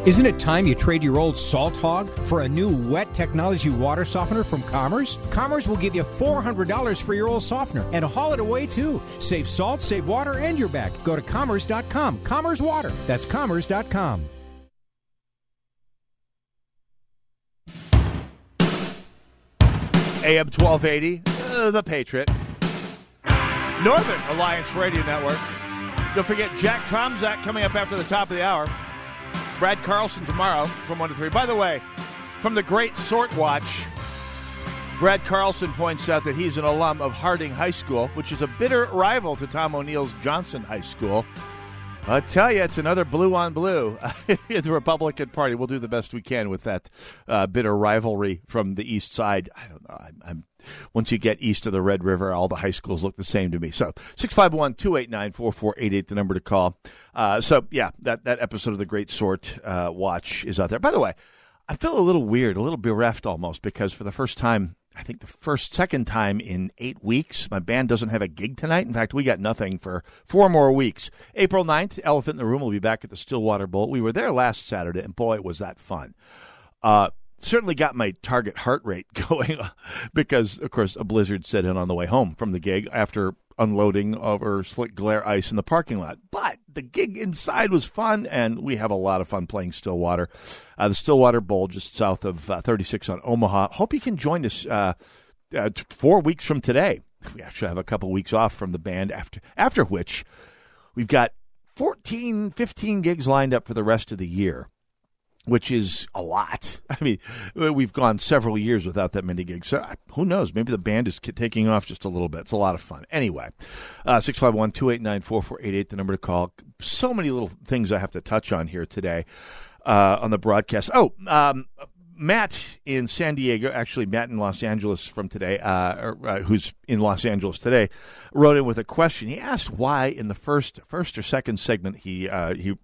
Isn't it time you trade your old salt hog for a new wet technology water softener from Commerce? Commerce will give you $400 for your old softener and haul it away too. Save salt, save water, and your back. Go to commerce.com. Commerce Water. That's commerce.com. AM 1280, uh, The Patriot. Northern Alliance Radio Network. Don't forget Jack Tomczak coming up after the top of the hour. Brad Carlson tomorrow from 1 to 3. By the way, from the Great Sort Watch, Brad Carlson points out that he's an alum of Harding High School, which is a bitter rival to Tom O'Neill's Johnson High School. I tell you, it's another blue on blue in the Republican Party. We'll do the best we can with that uh, bitter rivalry from the east side. I don't know. I'm, I'm once you get east of the Red River, all the high schools look the same to me. So 651 289 4488, the number to call. Uh, so, yeah, that, that episode of The Great Sort uh, Watch is out there. By the way, I feel a little weird, a little bereft almost, because for the first time, I think the first, second time in eight weeks, my band doesn't have a gig tonight. In fact, we got nothing for four more weeks. April 9th, Elephant in the Room will be back at the Stillwater Bowl. We were there last Saturday, and boy, was that fun. Uh, certainly got my target heart rate going because, of course, a blizzard set in on the way home from the gig after unloading over slick glare ice in the parking lot. But the gig inside was fun, and we have a lot of fun playing Stillwater. Uh, the Stillwater Bowl, just south of uh, 36 on Omaha. Hope you can join us uh, uh, four weeks from today. We actually have a couple weeks off from the band after after which we've got 14, 15 gigs lined up for the rest of the year which is a lot. I mean, we've gone several years without that many gigs. So who knows? Maybe the band is taking off just a little bit. It's a lot of fun. Anyway, uh, 651 289 4488, the number to call. So many little things I have to touch on here today uh, on the broadcast. Oh, um, Matt in San Diego, actually Matt in Los Angeles from today, uh, or, uh, who's in Los Angeles today, wrote in with a question. He asked why in the first, first or second segment he uh, he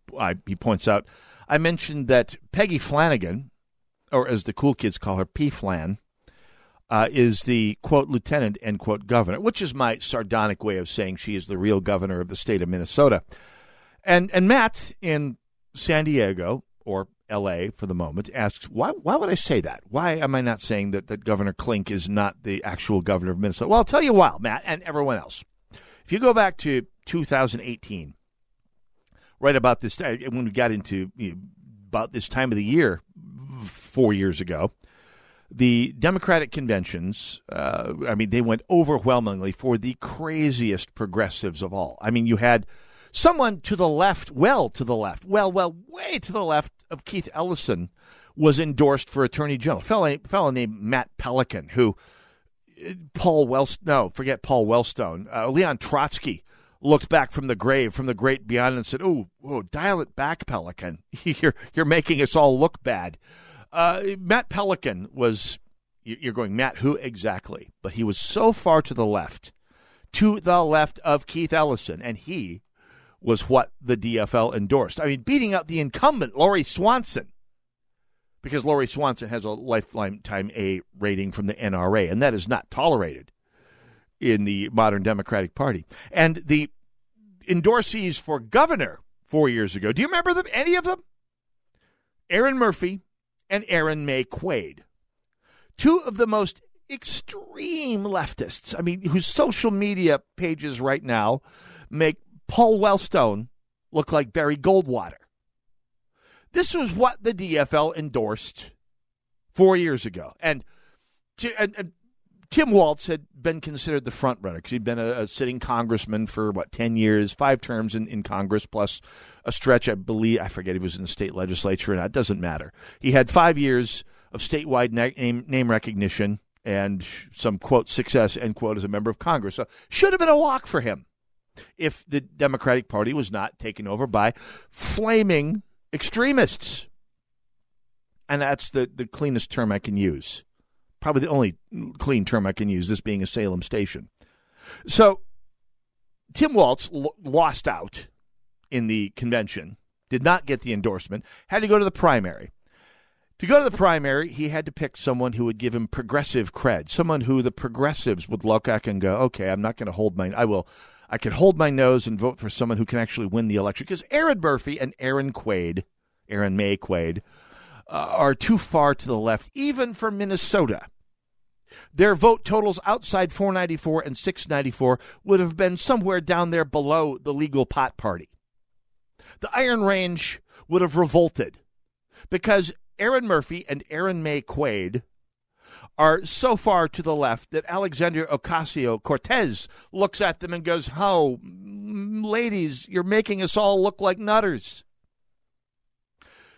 he points out I mentioned that Peggy Flanagan, or as the cool kids call her, P. Flan, uh, is the quote lieutenant end quote governor, which is my sardonic way of saying she is the real governor of the state of Minnesota. And and Matt in San Diego or L.A. for the moment asks why why would I say that? Why am I not saying that that Governor Klink is not the actual governor of Minnesota? Well, I'll tell you why, Matt, and everyone else. If you go back to 2018 right about this time when we got into you know, about this time of the year four years ago. The Democratic conventions, uh, I mean, they went overwhelmingly for the craziest progressives of all. I mean, you had someone to the left, well to the left, well, well, way to the left of Keith Ellison was endorsed for attorney general. A fellow, fellow named Matt Pelikan, who uh, Paul Wellstone, no, forget Paul Wellstone, uh, Leon Trotsky looked back from the grave, from the great beyond, and said, "Oh, oh dial it back, Pelikan. you're you're making us all look bad." Uh, Matt Pelikan was. You're going, Matt, who exactly? But he was so far to the left, to the left of Keith Ellison, and he was what the DFL endorsed. I mean, beating out the incumbent, Lori Swanson, because Lori Swanson has a lifetime A rating from the NRA, and that is not tolerated in the modern Democratic Party. And the endorsees for governor four years ago, do you remember them? Any of them? Erin Murphy and Erin Maye Quade, Two of the most extreme leftists, I mean, whose social media pages right now make Paul Wellstone look like Barry Goldwater. This was what the DFL endorsed four years ago. And, to, and, and Tim Walz had been considered the front runner because he'd been a, a, sitting congressman for what ten years, five terms in, in Congress, plus a stretch. I believe I forget he was in the state legislature, and that doesn't matter. He had five years of statewide name, name recognition and some quote success end quote as a member of Congress. So should have been a walk for him if the Democratic Party was not taken over by flaming extremists. And that's the, the cleanest term I can use probably the only clean term I can use, this being a Salem station. So Tim Walz l- lost out in the convention, did not get the endorsement, had to go to the primary. To go to the primary, he had to pick someone who would give him progressive cred, someone who the progressives would look at and go, okay, I'm not going to hold my, I will, I can hold my nose and vote for someone who can actually win the election. Because Erin Murphy and Erin Quade, Erin Maye uh, Uh, are too far to the left, even for Minnesota. Their vote totals outside 494 and 694 would have been somewhere down there below the legal pot party. The Iron Range would have revolted because Erin Murphy and Erin Maye Quade are so far to the left that Alexander Ocasio Cortez looks at them and goes, Oh, ladies, you're making us all look like nutters.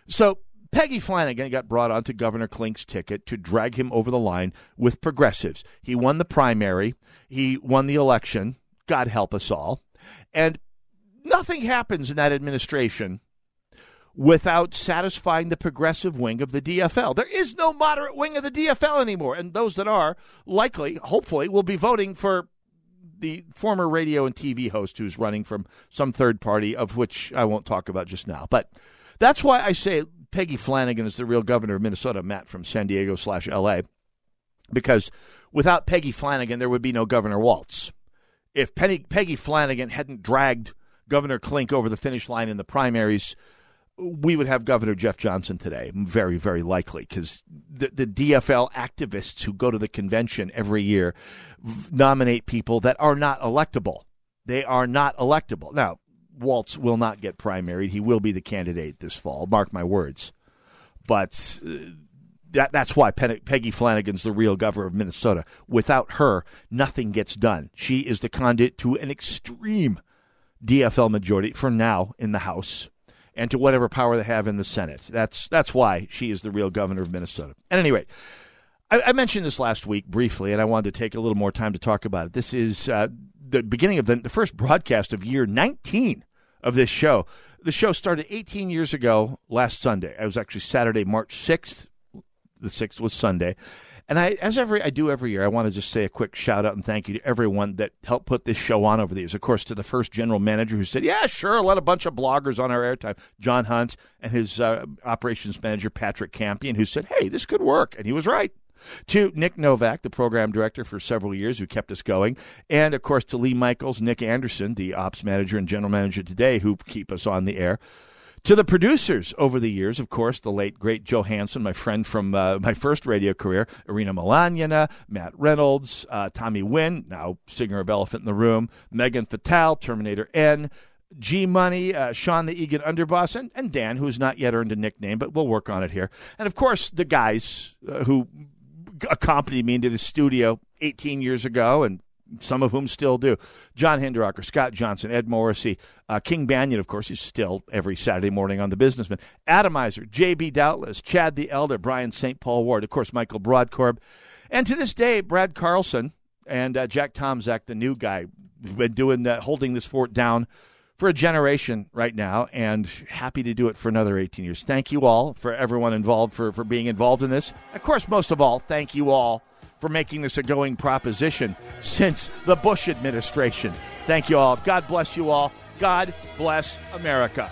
So Peggy Flanagan got brought onto Governor Klink's ticket to drag him over the line with progressives. He won the primary, he won the election. God help us all. And nothing happens in that administration without satisfying the progressive wing of the DFL. There is no moderate wing of the DFL anymore. And those that are likely, hopefully, will be voting for the former radio and TV host who's running from some third party, of which I won't talk about just now. But that's why I say Peggy Flanagan is the real governor of Minnesota, Matt from San Diego slash LA, because without Peggy Flanagan, there would be no Governor Walz. If Penny, Peggy Flanagan hadn't dragged Governor Klink over the finish line in the primaries, we would have Governor Jeff Johnson today. Very, very likely, because the, the DFL activists who go to the convention every year v- nominate people that are not electable. They are not electable. Now, Walz will not get primaried. He will be the candidate this fall. Mark my words. But uh, that, that's why Pe- Peggy Flanagan's the real governor of Minnesota. Without her, nothing gets done. She is the conduit to an extreme DFL majority for now in the House and to whatever power they have in the Senate. That's that's why she is the real governor of Minnesota. At any rate, I, I mentioned this last week briefly, and I wanted to take a little more time to talk about it. This is uh, the beginning of the, the first broadcast of year 19 of this show. The show started 18 years ago last Sunday. It was actually Saturday, March 6th. The 6th was Sunday. And I, as every I do every year, I want to just say a quick shout out and thank you to everyone that helped put this show on over the years. Of course, to the first general manager who said, "Yeah, sure, let a bunch of bloggers on our airtime." John Hunt and his uh, operations manager Patrick Campion, who said, "Hey, this could work," and he was right. To Nick Novak, the program director for several years, who kept us going, and of course to Lee Michaels, Nick Anderson, the ops manager and general manager today, who keep us on the air. To the producers over the years, of course, the late great Joe Hansen, my friend from uh, my first radio career, Irina Melanyana, Matt Reynolds, uh, Tommy Wynn, now singer of Elephant in the Room, Megan Fatal, Terminator N, G Money, uh, Sean the Eagan Underboss, and, and Dan, who has not yet earned a nickname, but we'll work on it here. And of course, the guys uh, who accompanied me into the studio 18 years ago and some of whom still do. John Hinderaker, Scott Johnson, Ed Morrissey, uh, King Banaian, of course, he's still every Saturday morning on The Businessman. Atomizer, J.B. Doubtless, Chad the Elder, Brian St. Paul Ward, of course, Michael Brodkorb. And to this day, Brad Carlson and uh, Jack Tomczak, the new guy, been doing that, holding this fort down for a generation right now, and happy to do it for another 18 years. Thank you all for everyone involved for, for being involved in this. Of course, most of all, thank you all for making this a going proposition since the Bush administration. Thank you all. God bless you all. God bless America.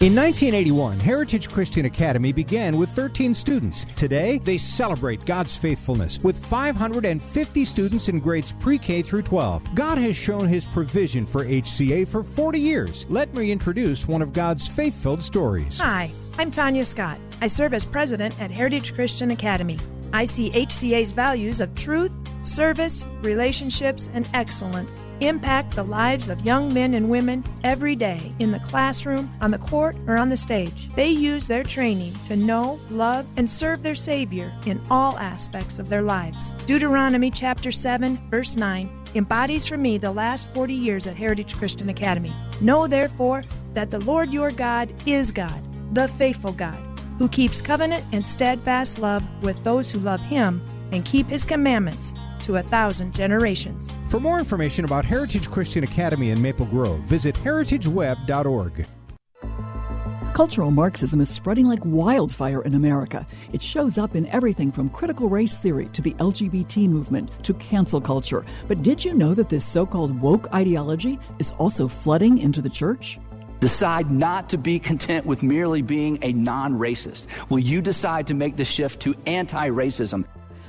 In 1981, Heritage Christian Academy began with 13 students. Today, they celebrate God's faithfulness with 550 students in grades pre K through 12. God has shown his provision for HCA for 40 years. Let me introduce one of God's faith filled stories. Hi, I'm Tanya Scott. I serve as president at Heritage Christian Academy. I see HCA's values of truth, service, relationships, and excellence impact the lives of young men and women every day in the classroom, on the court, or on the stage. They use their training to know, love, and serve their Savior in all aspects of their lives. Deuteronomy chapter 7, verse 9 embodies for me the last 40 years at Heritage Christian Academy. Know therefore that the Lord your God is God, the faithful God who keeps covenant and steadfast love with those who love him and keep his commandments to a thousand generations. For more information about Heritage Christian Academy in Maple Grove, visit heritageweb.org. Cultural Marxism is spreading like wildfire in America. It shows up in everything from critical race theory to the LGBT movement to cancel culture. But did you know that this so called woke ideology is also flooding into the church? Decide not to be content with merely being a non racist. Will you decide to make the shift to anti racism?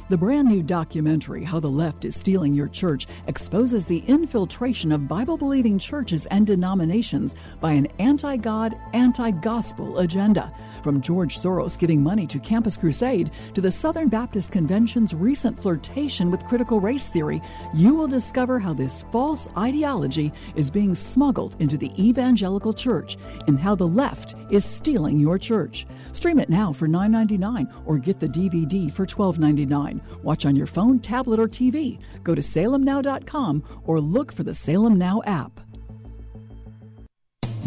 The brand new documentary, How the Left is Stealing Your Church, exposes the infiltration of Bible believing churches and denominations by an anti God, anti gospel agenda. From George Soros giving money to Campus Crusade to the Southern Baptist Convention's recent flirtation with critical race theory, you will discover how this false ideology is being smuggled into the evangelical church and how the left is stealing your church. Stream it now for $9.99 or get the DVD for $12.99. Watch on your phone, tablet, or TV. Go to salemnow.com or look for the Salem Now app.